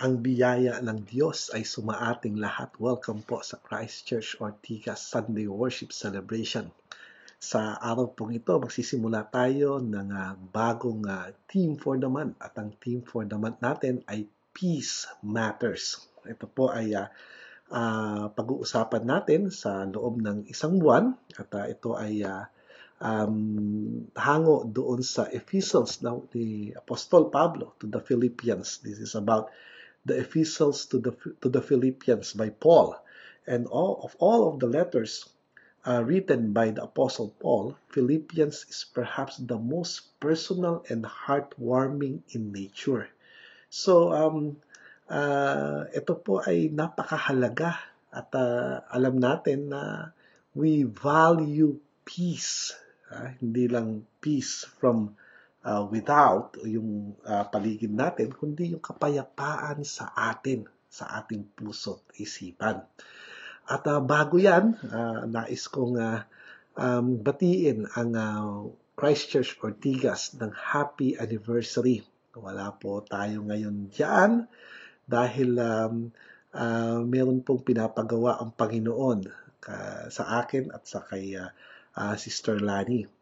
Ang biyaya ng Diyos ay sumaating lahat. Welcome po sa Christchurch Ortigas Sunday Worship Celebration. Sa araw pong ito, magsisimula tayo ng uh, bagong uh, theme for the month. At ang theme for the month natin ay Peace Matters. Ito po ay uh, uh, pag-uusapan natin sa loob ng isang buwan. At uh, ito ay uh, um, hango doon sa epistles ng ni Apostol Pablo to the Philippians. This is about the epistles to the to the Philippians by Paul, and all of all of the letters uh, written by the Apostle Paul, Philippians is perhaps the most personal and heartwarming in nature. So, um, uh, ito po ay napakahalaga at uh, alam natin na we value peace. Uh, hindi lang peace from uh, without yung uh, paligid natin, kundi yung kapayapaan sa atin, sa ating puso at isipan. At uh, bago yan, uh, nais kong uh, um, batiin ang uh, Christchurch Ortigas ng happy anniversary. Wala po tayo ngayon diyan dahil um, uh, meron pong pinapagawa ang Panginoon ka, sa akin at sa kay uh, uh, Sister Lani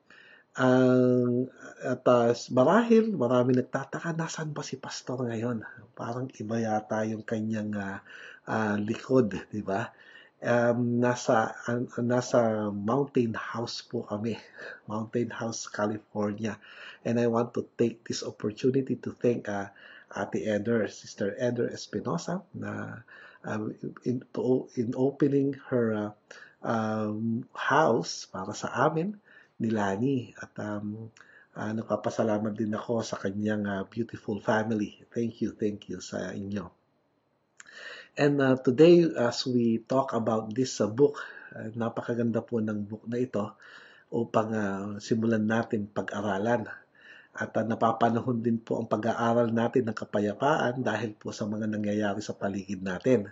ang uh, at uh, marahil marami nagtataka nasaan ba si pastor ngayon? Parang iba yata yung kanyang uh, uh, likod di ba? Um, nasa uh, nasa Mountain House po kami Mountain House California. And I want to take this opportunity to thank uh, Ate Eder Sister Eder Espinosa na um, in, in opening her uh, um, house para sa amin ni Lani at um, uh, nagpapasalamat din ako sa kanyang uh, beautiful family. Thank you, thank you sa inyo. And uh, today, as we talk about this uh, book, uh, napakaganda po ng book na ito upang uh, simulan natin pag-aralan. At uh, napapanahon din po ang pag-aaral natin ng kapayapaan dahil po sa mga nangyayari sa paligid natin.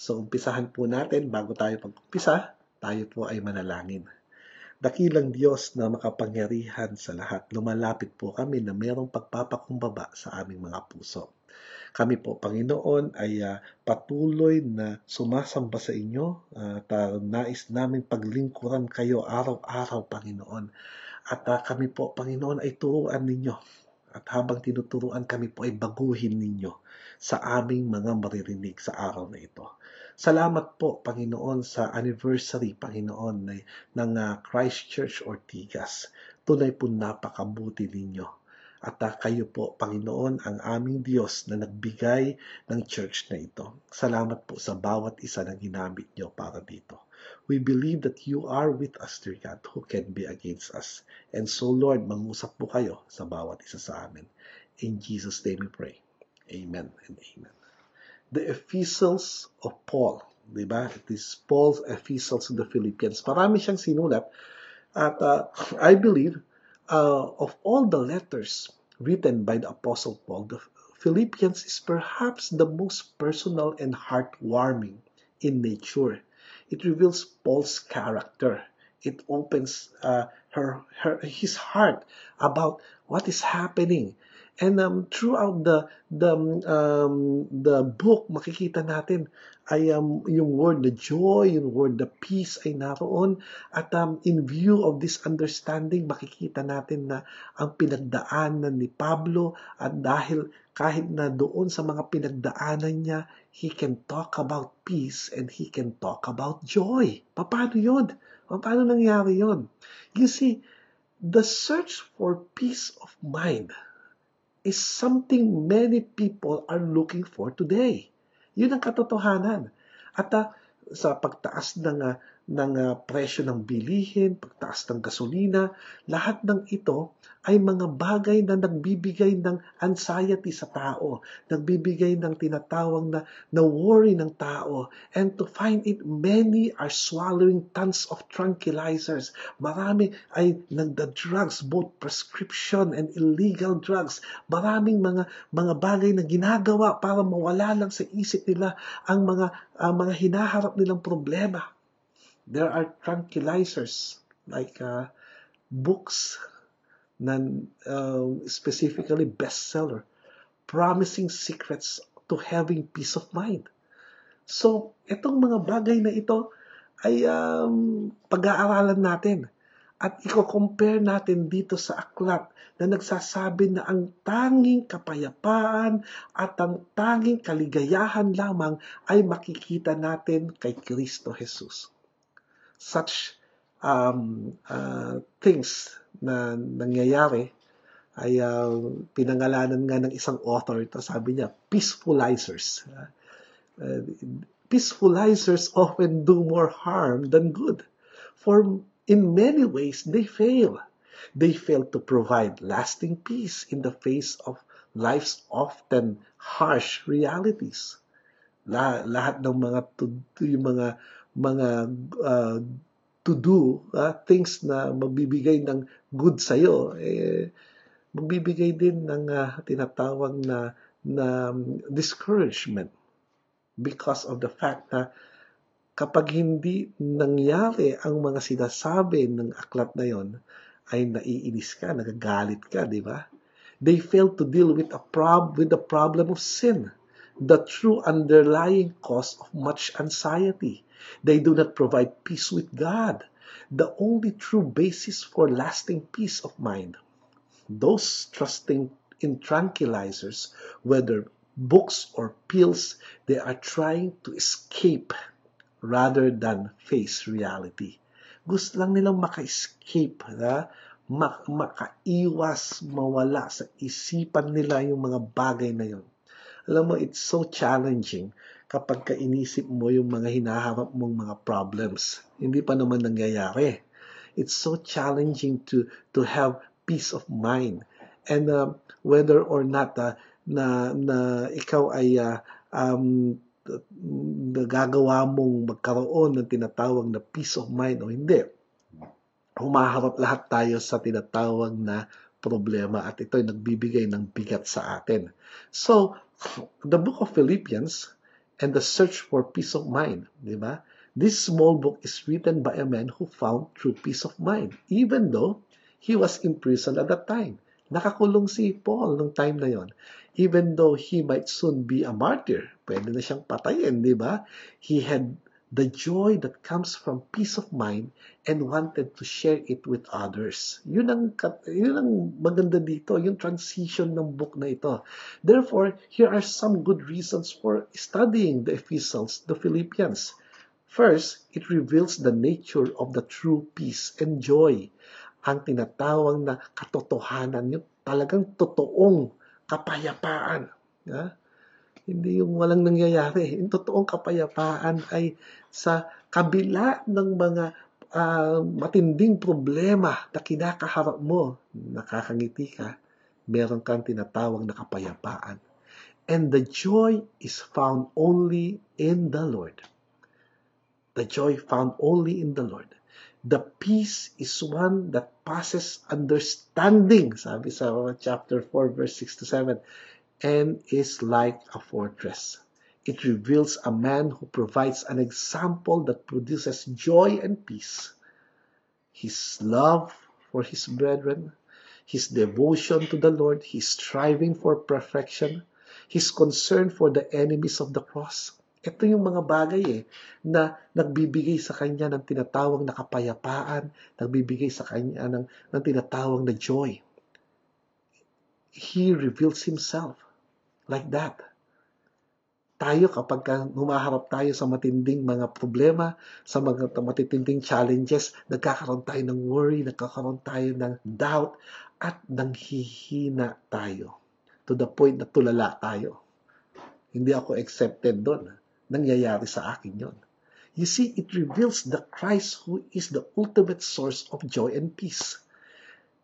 So, umpisahan po natin, bago tayo pag-umpisa, tayo po ay manalangin. Dakilang Diyos na makapangyarihan sa lahat, lumalapit po kami na mayroong pagpapakumbaba sa aming mga puso. Kami po, Panginoon, ay uh, patuloy na sumasamba sa inyo at uh, nais naming paglingkuran kayo araw-araw, Panginoon. At uh, kami po, Panginoon, ay turuan ninyo. At habang tinuturuan kami po ay baguhin ninyo sa aming mga maririnig sa araw na ito. Salamat po, Panginoon, sa anniversary, Panginoon, ng uh, Christchurch Ortigas. Tunay po napakabuti ninyo. At uh, kayo po, Panginoon, ang aming Diyos na nagbigay ng church na ito. Salamat po sa bawat isa na ginamit nyo para dito. We believe that you are with us, dear God, who can be against us. And so, Lord, mangusap po kayo sa bawat isa sa amin. In Jesus' name we pray. Amen and amen the epistles of Paul. Di ba? It is Paul's epistles to the Philippians. Marami siyang sinulat. At uh, I believe, uh, of all the letters written by the Apostle Paul, the Philippians is perhaps the most personal and heartwarming in nature. It reveals Paul's character. It opens uh, her, her, his heart about what is happening And um, throughout the the um, the book makikita natin ay um, yung word the joy, yung word the peace ay naroon at um, in view of this understanding makikita natin na ang pinagdaanan ni Pablo at dahil kahit na doon sa mga pinagdaanan niya he can talk about peace and he can talk about joy. Paano 'yon? Paano nangyari 'yon? You see, the search for peace of mind is something many people are looking for today. Yun ang katotohanan. At uh, sa pagtaas ng uh, ng uh, presyo ng bilihin, pagtaas ng gasolina, lahat ng ito ay mga bagay na nagbibigay ng anxiety sa tao, nagbibigay ng tinatawag na, na worry ng tao. And to find it, many are swallowing tons of tranquilizers. Marami ay nagda-drugs, both prescription and illegal drugs. Maraming mga mga bagay na ginagawa para mawala lang sa isip nila ang mga uh, mga hinaharap nilang problema. There are tranquilizers like uh, books na uh, specifically bestseller promising secrets to having peace of mind. So, itong mga bagay na ito ay um, pag-aaralan natin at i-compare natin dito sa aklat na nagsasabi na ang tanging kapayapaan at ang tanging kaligayahan lamang ay makikita natin kay Kristo Jesus. Such um, uh, things na nangyayari ay uh, pinangalanan nga ng isang author ito, sabi niya, peacefulizers. Uh, peacefulizers often do more harm than good. For in many ways, they fail. They fail to provide lasting peace in the face of life's often harsh realities. La, lahat ng mga yung mga mga uh, to do uh, things na magbibigay ng good sa iyo eh magbibigay din ng uh, tinatawag na na discouragement because of the fact na kapag hindi nangyari ang mga sinasabi ng aklat na yon, ay naiinis ka, nagagalit ka, di ba? They fail to deal with a prob with the problem of sin, the true underlying cause of much anxiety. They do not provide peace with God, the only true basis for lasting peace of mind. Those trusting in tranquilizers, whether books or pills, they are trying to escape rather than face reality. Gusto lang nilang maka-escape, na? Mak- makaiwas, mawala sa isipan nila yung mga bagay na yon. Alam mo, it's so challenging kapag kainisip mo yung mga hinaharap mong mga problems. Hindi pa naman nangyayari. It's so challenging to to have peace of mind. And uh, whether or not uh, na na ikaw ay uh, um, nagagawa mong magkaroon ng tinatawag na peace of mind o hindi. Humaharap lahat tayo sa tinatawag na problema at ito ay nagbibigay ng bigat sa atin. So, the book of Philippians and the search for peace of mind, di ba? This small book is written by a man who found true peace of mind, even though he was imprisoned at that time. Nakakulong si Paul nung time na yon. Even though he might soon be a martyr, pwede na siyang patayin, di ba? He had the joy that comes from peace of mind and wanted to share it with others. Yun ang, yun ang maganda dito, yung transition ng book na ito. Therefore, here are some good reasons for studying the epistles, the Philippians. First, it reveals the nature of the true peace and joy ang tinatawag na katotohanan, yung talagang totoong kapayapaan. Ha? Hindi yung walang nangyayari. Yung totoong kapayapaan ay sa kabila ng mga uh, matinding problema na kinakaharap mo, nakakangiti ka, meron kang tinatawag na kapayapaan. And the joy is found only in the Lord. The joy found only in the Lord. The peace is one that passes understanding, sabi sa chapter 4, verse 6 to 7, and is like a fortress. It reveals a man who provides an example that produces joy and peace. His love for his brethren, his devotion to the Lord, his striving for perfection, his concern for the enemies of the cross, ito yung mga bagay eh, na nagbibigay sa kanya ng tinatawag na kapayapaan, nagbibigay sa kanya ng, ng tinatawag na joy. He reveals himself like that. Tayo kapag humaharap tayo sa matinding mga problema, sa mga matitinding challenges, nagkakaroon tayo ng worry, nagkakaroon tayo ng doubt, at nanghihina tayo. To the point na tulala tayo. Hindi ako accepted doon nangyayari sa akin yon. You see, it reveals the Christ who is the ultimate source of joy and peace.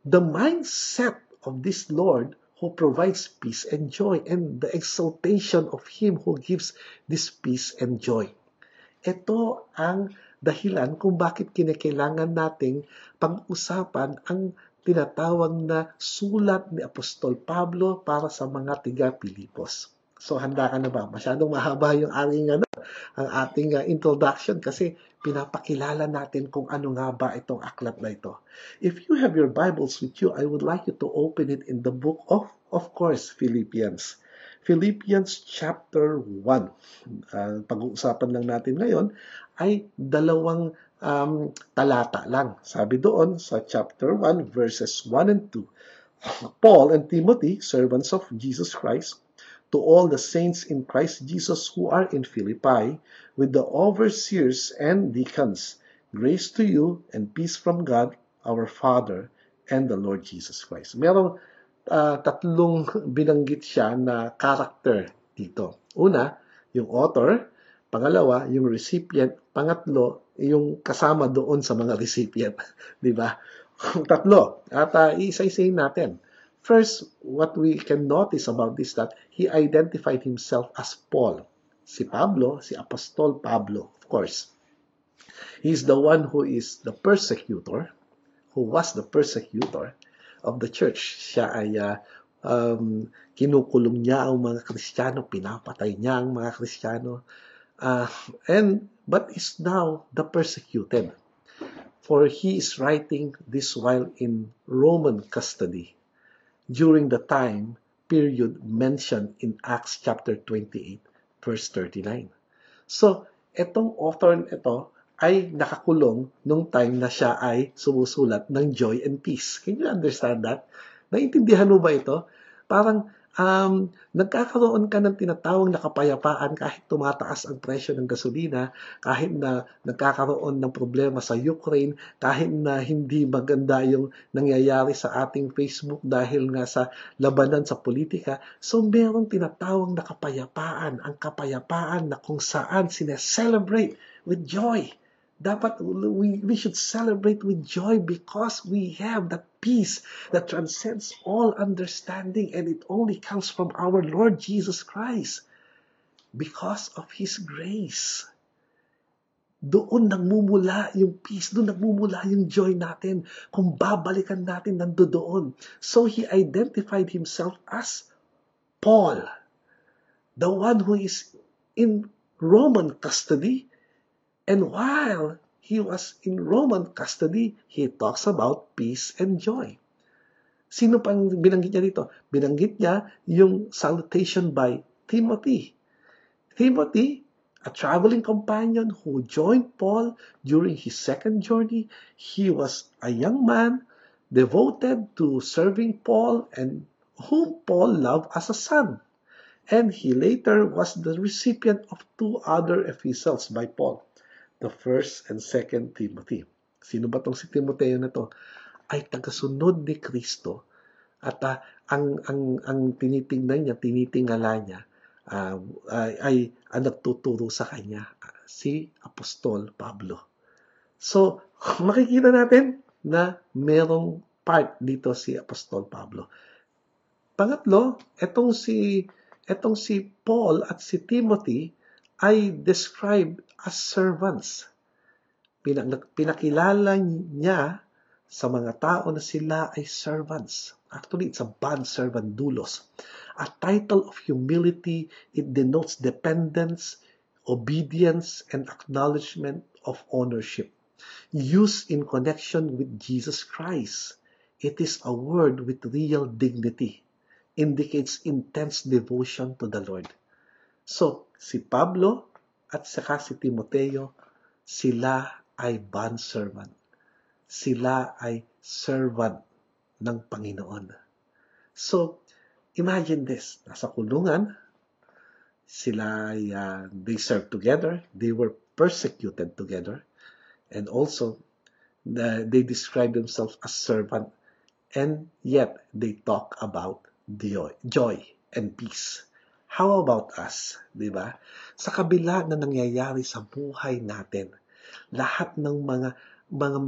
The mindset of this Lord who provides peace and joy and the exaltation of Him who gives this peace and joy. Ito ang dahilan kung bakit kinakailangan nating pag-usapan ang tinatawag na sulat ni Apostol Pablo para sa mga tiga-Pilipos. So handa ka na ba? Masyadong mahaba yung ating ano, ang ating uh, introduction kasi pinapakilala natin kung ano nga ba itong aklat na ito. If you have your Bibles with you, I would like you to open it in the book of of course Philippians. Philippians chapter 1. Uh, pag-uusapan lang natin ngayon ay dalawang um, talata lang. Sabi doon sa chapter 1 verses 1 and 2. Paul and Timothy, servants of Jesus Christ, to all the saints in Christ Jesus who are in Philippi, with the overseers and deacons, grace to you and peace from God, our Father, and the Lord Jesus Christ. Merong uh, tatlong binanggit siya na character dito. Una, yung author. Pangalawa, yung recipient. Pangatlo, yung kasama doon sa mga recipient. di ba? Tatlo. At uh, isa-isayin natin. First, what we can notice about this that he identified himself as Paul. Si Pablo, si Apostol Pablo, of course. He's the one who is the persecutor, who was the persecutor, of the church. Siya ay uh, um, kinukulong niya ang mga Kristiyano, pinapatay niya ang mga Kristiyano. Uh, and but is now the persecuted. For he is writing this while in Roman custody during the time period mentioned in Acts chapter 28 verse 39. So, etong author ito ay nakakulong nung time na siya ay sumusulat ng joy and peace. Can you understand that? Naintindihan mo ba ito? Parang um, nagkakaroon ka ng tinatawag na kapayapaan kahit tumataas ang presyo ng gasolina, kahit na nagkakaroon ng problema sa Ukraine, kahit na hindi maganda yung nangyayari sa ating Facebook dahil nga sa labanan sa politika. So merong tinatawag na kapayapaan, ang kapayapaan na kung saan sineselebrate with joy dapat we, we should celebrate with joy because we have that peace that transcends all understanding and it only comes from our Lord Jesus Christ because of His grace. Doon nagmumula yung peace, doon nagmumula yung joy natin kung babalikan natin nandoon. So he identified himself as Paul, the one who is in Roman custody And while he was in Roman custody, he talks about peace and joy. Sino pang binanggit niya dito? Binanggit niya yung salutation by Timothy. Timothy, a traveling companion who joined Paul during his second journey, he was a young man devoted to serving Paul and whom Paul loved as a son. And he later was the recipient of two other epistles by Paul the first and second Timothy. Sino ba tong si Timoteo na to? Ay tagasunod ni Kristo at uh, ang ang ang tinitingnan niya, tinitingala niya uh, ay, ay ang nagtuturo sa kanya si Apostol Pablo. So, makikita natin na merong part dito si Apostol Pablo. Pangatlo, etong si etong si Paul at si Timothy ay described as servants. Pinakilala niya sa mga tao na sila ay servants. Actually, it's a bond servant, doulos. A title of humility, it denotes dependence, obedience, and acknowledgement of ownership. Used in connection with Jesus Christ, it is a word with real dignity, indicates intense devotion to the Lord. So, si Pablo at saka si Timoteo, sila ay bond servant. Sila ay servant ng Panginoon. So, imagine this. Nasa kulungan, sila ay, uh, they served together, they were persecuted together, and also, uh, they describe themselves as servant, and yet they talk about joy, joy and peace. How about us? Di ba? Sa kabila na nangyayari sa buhay natin, lahat ng mga mga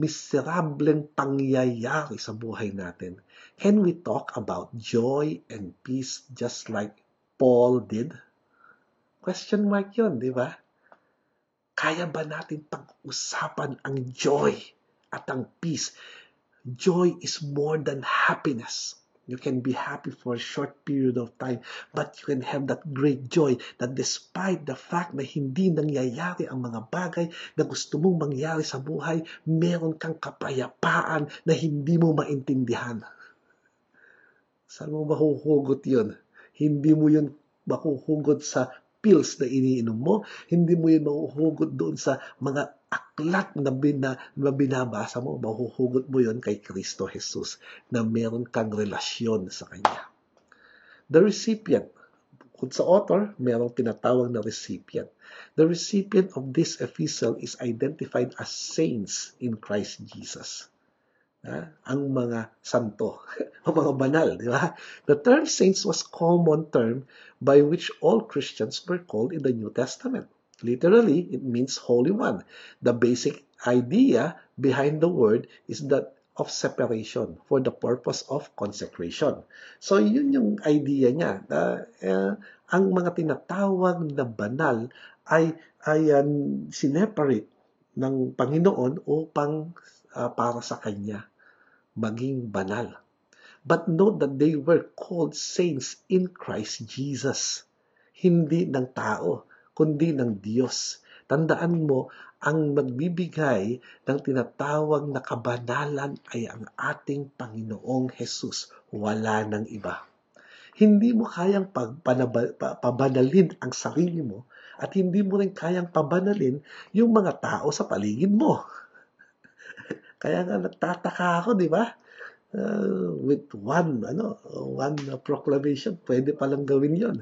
miserableng pangyayari sa buhay natin, can we talk about joy and peace just like Paul did? Question mark yun, di ba? Kaya ba natin pag-usapan ang joy at ang peace? Joy is more than happiness. You can be happy for a short period of time, but you can have that great joy that despite the fact na hindi nangyayari ang mga bagay na gusto mong mangyari sa buhay, meron kang kapayapaan na hindi mo maintindihan. Saan mo mahuhugot yun? Hindi mo yun makuhugot sa pills na iniinom mo. Hindi mo yun mahuhugot doon sa mga aklat na, bina, na binabasa mo. Mahuhugot mo yun kay Kristo Jesus na meron kang relasyon sa Kanya. The recipient, kung sa author, merong tinatawag na recipient. The recipient of this epistle is identified as saints in Christ Jesus. Ha? ang mga santo, ang mga banal, di ba? The term saints was common term by which all Christians were called in the New Testament. Literally, it means holy one. The basic idea behind the word is that of separation for the purpose of consecration. So, yun yung idea niya. Na, uh, ang mga tinatawag na banal ay, ay um, sineparate ng Panginoon upang uh, para sa Kanya maging banal. But note that they were called saints in Christ Jesus. Hindi ng tao, kundi ng Diyos. Tandaan mo, ang magbibigay ng tinatawag na kabanalan ay ang ating Panginoong Jesus. Wala ng iba. Hindi mo kayang pabanalin ang sarili mo at hindi mo rin kayang pabanalin yung mga tao sa paligid mo. Kaya nga nagtataka ako, di ba? Uh, with one, ano, one proclamation, pwede palang gawin yon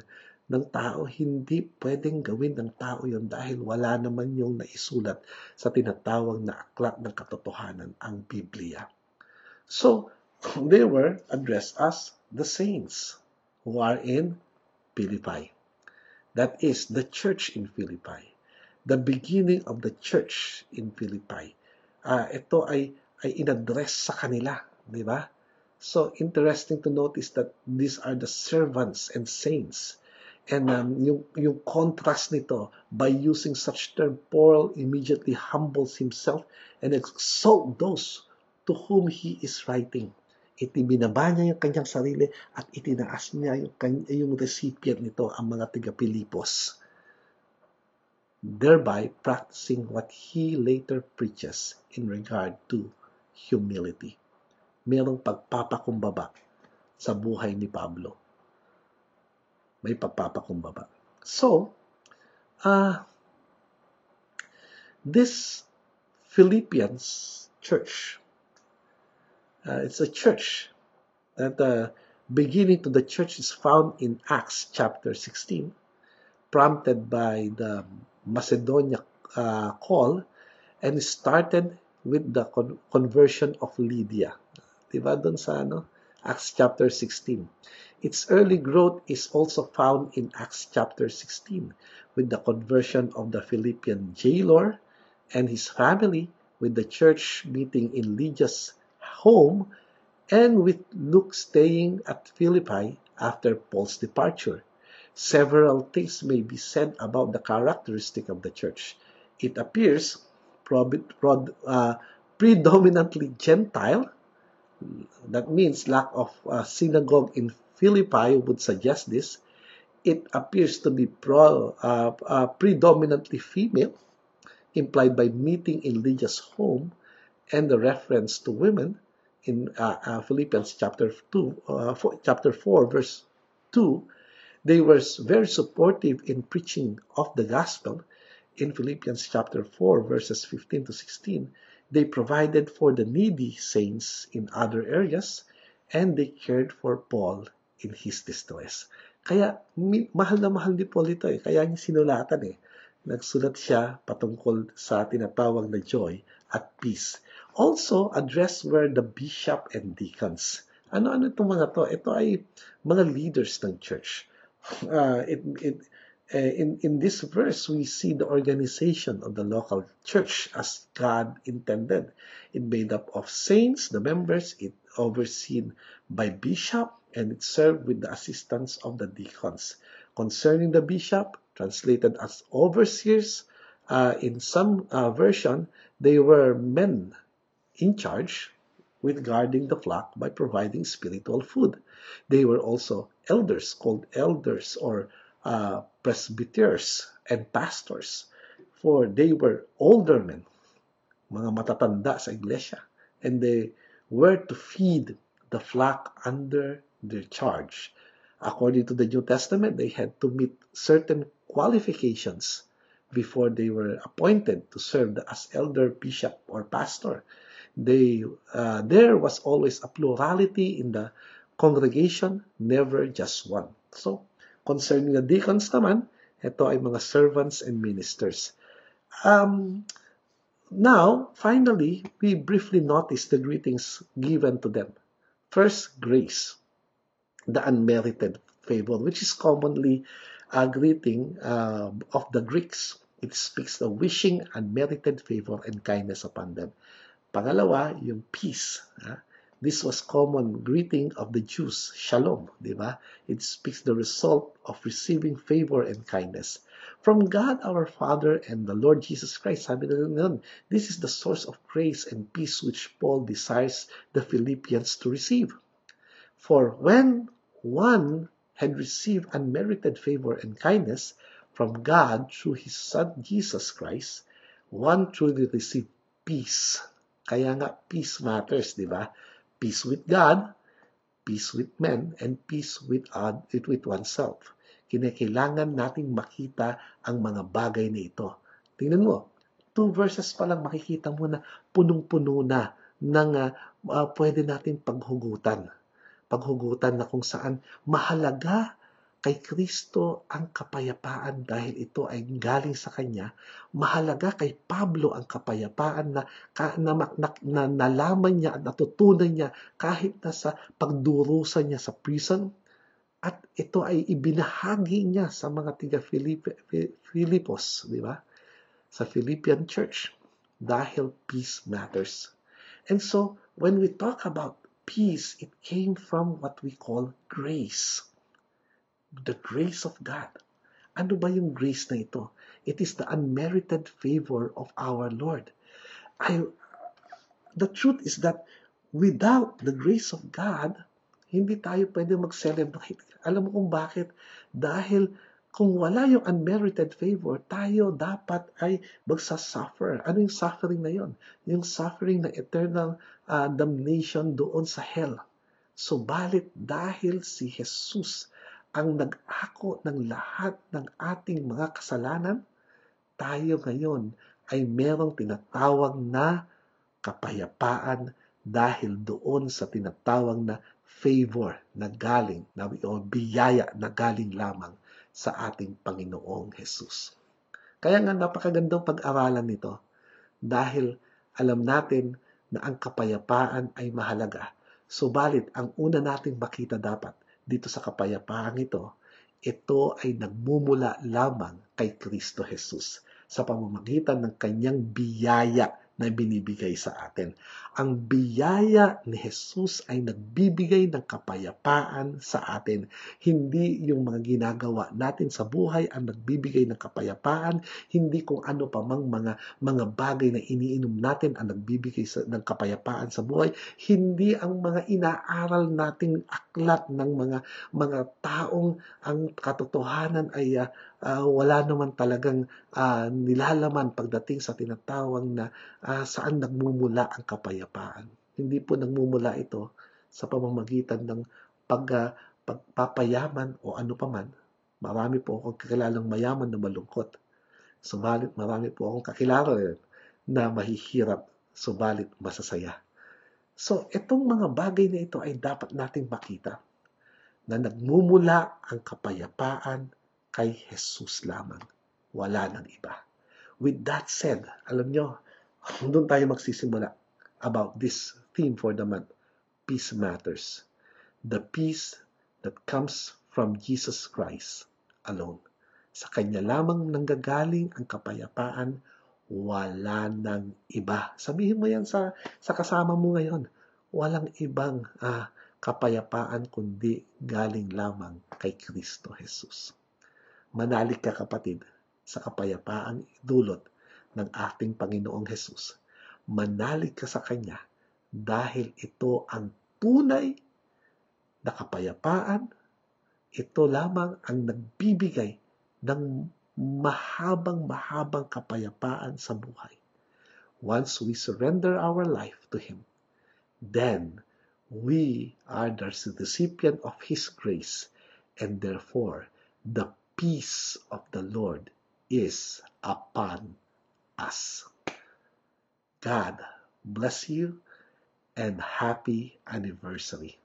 ng tao. Hindi pwedeng gawin ng tao yon dahil wala naman yung naisulat sa tinatawag na aklat ng katotohanan, ang Biblia. So, they were addressed as the saints who are in Philippi. That is the church in Philippi. The beginning of the church in Philippi uh, ito ay ay inaddress sa kanila, di ba? So interesting to notice that these are the servants and saints. And um, yung, yung contrast nito, by using such term, Paul immediately humbles himself and exalt those to whom he is writing. Itibinaba niya yung kanyang sarili at itinaas niya yung, yung recipient nito, ang mga tiga-Pilipos thereby practicing what he later preaches in regard to humility. Merong pagpapakumbaba sa buhay ni Pablo. May pagpapakumbaba. So, uh, this Philippians church, uh, it's a church that the uh, beginning to the church is found in Acts chapter 16, prompted by the Macedonia uh, call and started with the con- conversion of Lydia. Diba doon sa ano? Acts chapter 16. Its early growth is also found in Acts chapter 16 with the conversion of the Philippian jailer and his family with the church meeting in Lydia's home and with Luke staying at Philippi after Paul's departure. several things may be said about the characteristic of the church. It appears uh, predominantly Gentile. That means lack of uh, synagogue in Philippi would suggest this. It appears to be pro, uh, uh, predominantly female, implied by meeting in Lydia's home and the reference to women in uh, uh, Philippians chapter 2, uh, four, chapter 4, verse 2 They were very supportive in preaching of the gospel. In Philippians chapter 4, verses 15 to 16, they provided for the needy saints in other areas and they cared for Paul in his distress. Kaya mahal na mahal ni Paul ito eh. Kaya niya sinulatan eh. Nagsulat siya patungkol sa tinatawag na joy at peace. Also, address were the bishop and deacons. Ano-ano itong mga to? Ito ay mga leaders ng church uh, it, it, uh, in, in this verse, we see the organization of the local church as God intended. It made up of saints, the members, it overseen by bishop, and it served with the assistance of the deacons. Concerning the bishop, translated as overseers, uh, in some uh, version, they were men in charge with guarding the flock by providing spiritual food. They were also elders called elders or uh, presbyters and pastors for they were older men, mga matatanda sa iglesia, and they were to feed the flock under their charge. according to the New Testament, they had to meet certain qualifications before they were appointed to serve as elder, bishop, or pastor. They, uh, there was always a plurality in the congregation, never just one. So, concerning the deacons naman, ito ay mga servants and ministers. Um, now, finally, we briefly notice the greetings given to them. First, grace, the unmerited favor, which is commonly a greeting uh, of the Greeks. It speaks the wishing unmerited favor and kindness upon them. Pangalawa, yung peace. Ha? This was common greeting of the Jews, shalom, di ba? It speaks the result of receiving favor and kindness. From God our Father and the Lord Jesus Christ, sabi na nun, this is the source of grace and peace which Paul desires the Philippians to receive. For when one had received unmerited favor and kindness from God through His Son Jesus Christ, one truly received peace. Kaya nga, peace matters, di ba? Peace with God, peace with men, and peace with, uh, with oneself. Kinakailangan nating makita ang mga bagay na ito. Tingnan mo, two verses pa lang makikita mo na punong-puno na ng uh, uh, pwede natin paghugutan. Paghugutan na kung saan mahalaga kay Kristo ang kapayapaan dahil ito ay galing sa Kanya. Mahalaga kay Pablo ang kapayapaan na, na, na, na nalaman niya at natutunan niya kahit na sa pagdurusa niya sa prison. At ito ay ibinahagi niya sa mga tiga Filipos, di ba? Sa Philippian church. Dahil peace matters. And so, when we talk about peace, it came from what we call grace the grace of God. Ano ba yung grace na ito? It is the unmerited favor of our Lord. I, the truth is that without the grace of God, hindi tayo pwede mag-celebrate. Alam mo kung bakit? Dahil kung wala yung unmerited favor, tayo dapat ay magsasuffer. Ano yung suffering na yon? Yung suffering na eternal uh, damnation doon sa hell. Subalit dahil si Jesus ang nag-ako ng lahat ng ating mga kasalanan, tayo ngayon ay merong tinatawag na kapayapaan dahil doon sa tinatawag na favor na galing na biyaya na galing lamang sa ating Panginoong Hesus. Kaya nga napakagandang pag-aralan nito dahil alam natin na ang kapayapaan ay mahalaga. Subalit, ang una nating makita dapat dito sa kapayapaang ito, ito ay nagmumula lamang kay Kristo Jesus sa pamamagitan ng kanyang biyaya na binibigay sa atin. Ang biyaya ni Jesus ay nagbibigay ng kapayapaan sa atin. Hindi yung mga ginagawa natin sa buhay ang nagbibigay ng kapayapaan, hindi kung ano pa mang mga, mga bagay na iniinom natin ang nagbibigay sa, ng kapayapaan sa buhay, hindi ang mga inaaral nating aklat ng mga mga taong ang katotohanan ay uh, uh, wala naman talagang uh, nilalaman pagdating sa tinatawag na uh, saan nagmumula ang kapayapaan. Hindi po nagmumula ito sa pamamagitan ng pag, uh, pagpapayaman o ano paman. Marami po akong kakilalang mayaman na malungkot. Subalit marami po akong kakilala na mahihirap, subalit masasaya. So, itong mga bagay na ito ay dapat nating makita na nagmumula ang kapayapaan kay Jesus lamang. Wala nang iba. With that said, alam nyo, doon tayo magsisimula about this theme for the month. Peace matters. The peace that comes from Jesus Christ alone. Sa Kanya lamang nanggagaling ang kapayapaan, wala nang iba. Sabihin mo yan sa, sa kasama mo ngayon. Walang ibang ah, kapayapaan kundi galing lamang kay Kristo Jesus. Manalig ka kapatid sa kapayapaang dulot ng ating Panginoong Hesus. Manalig ka sa Kanya dahil ito ang tunay na kapayapaan. Ito lamang ang nagbibigay ng mahabang-mahabang kapayapaan sa buhay. Once we surrender our life to Him, then we are the recipient of His grace and therefore the peace of the Lord is upon us. God bless you and happy anniversary.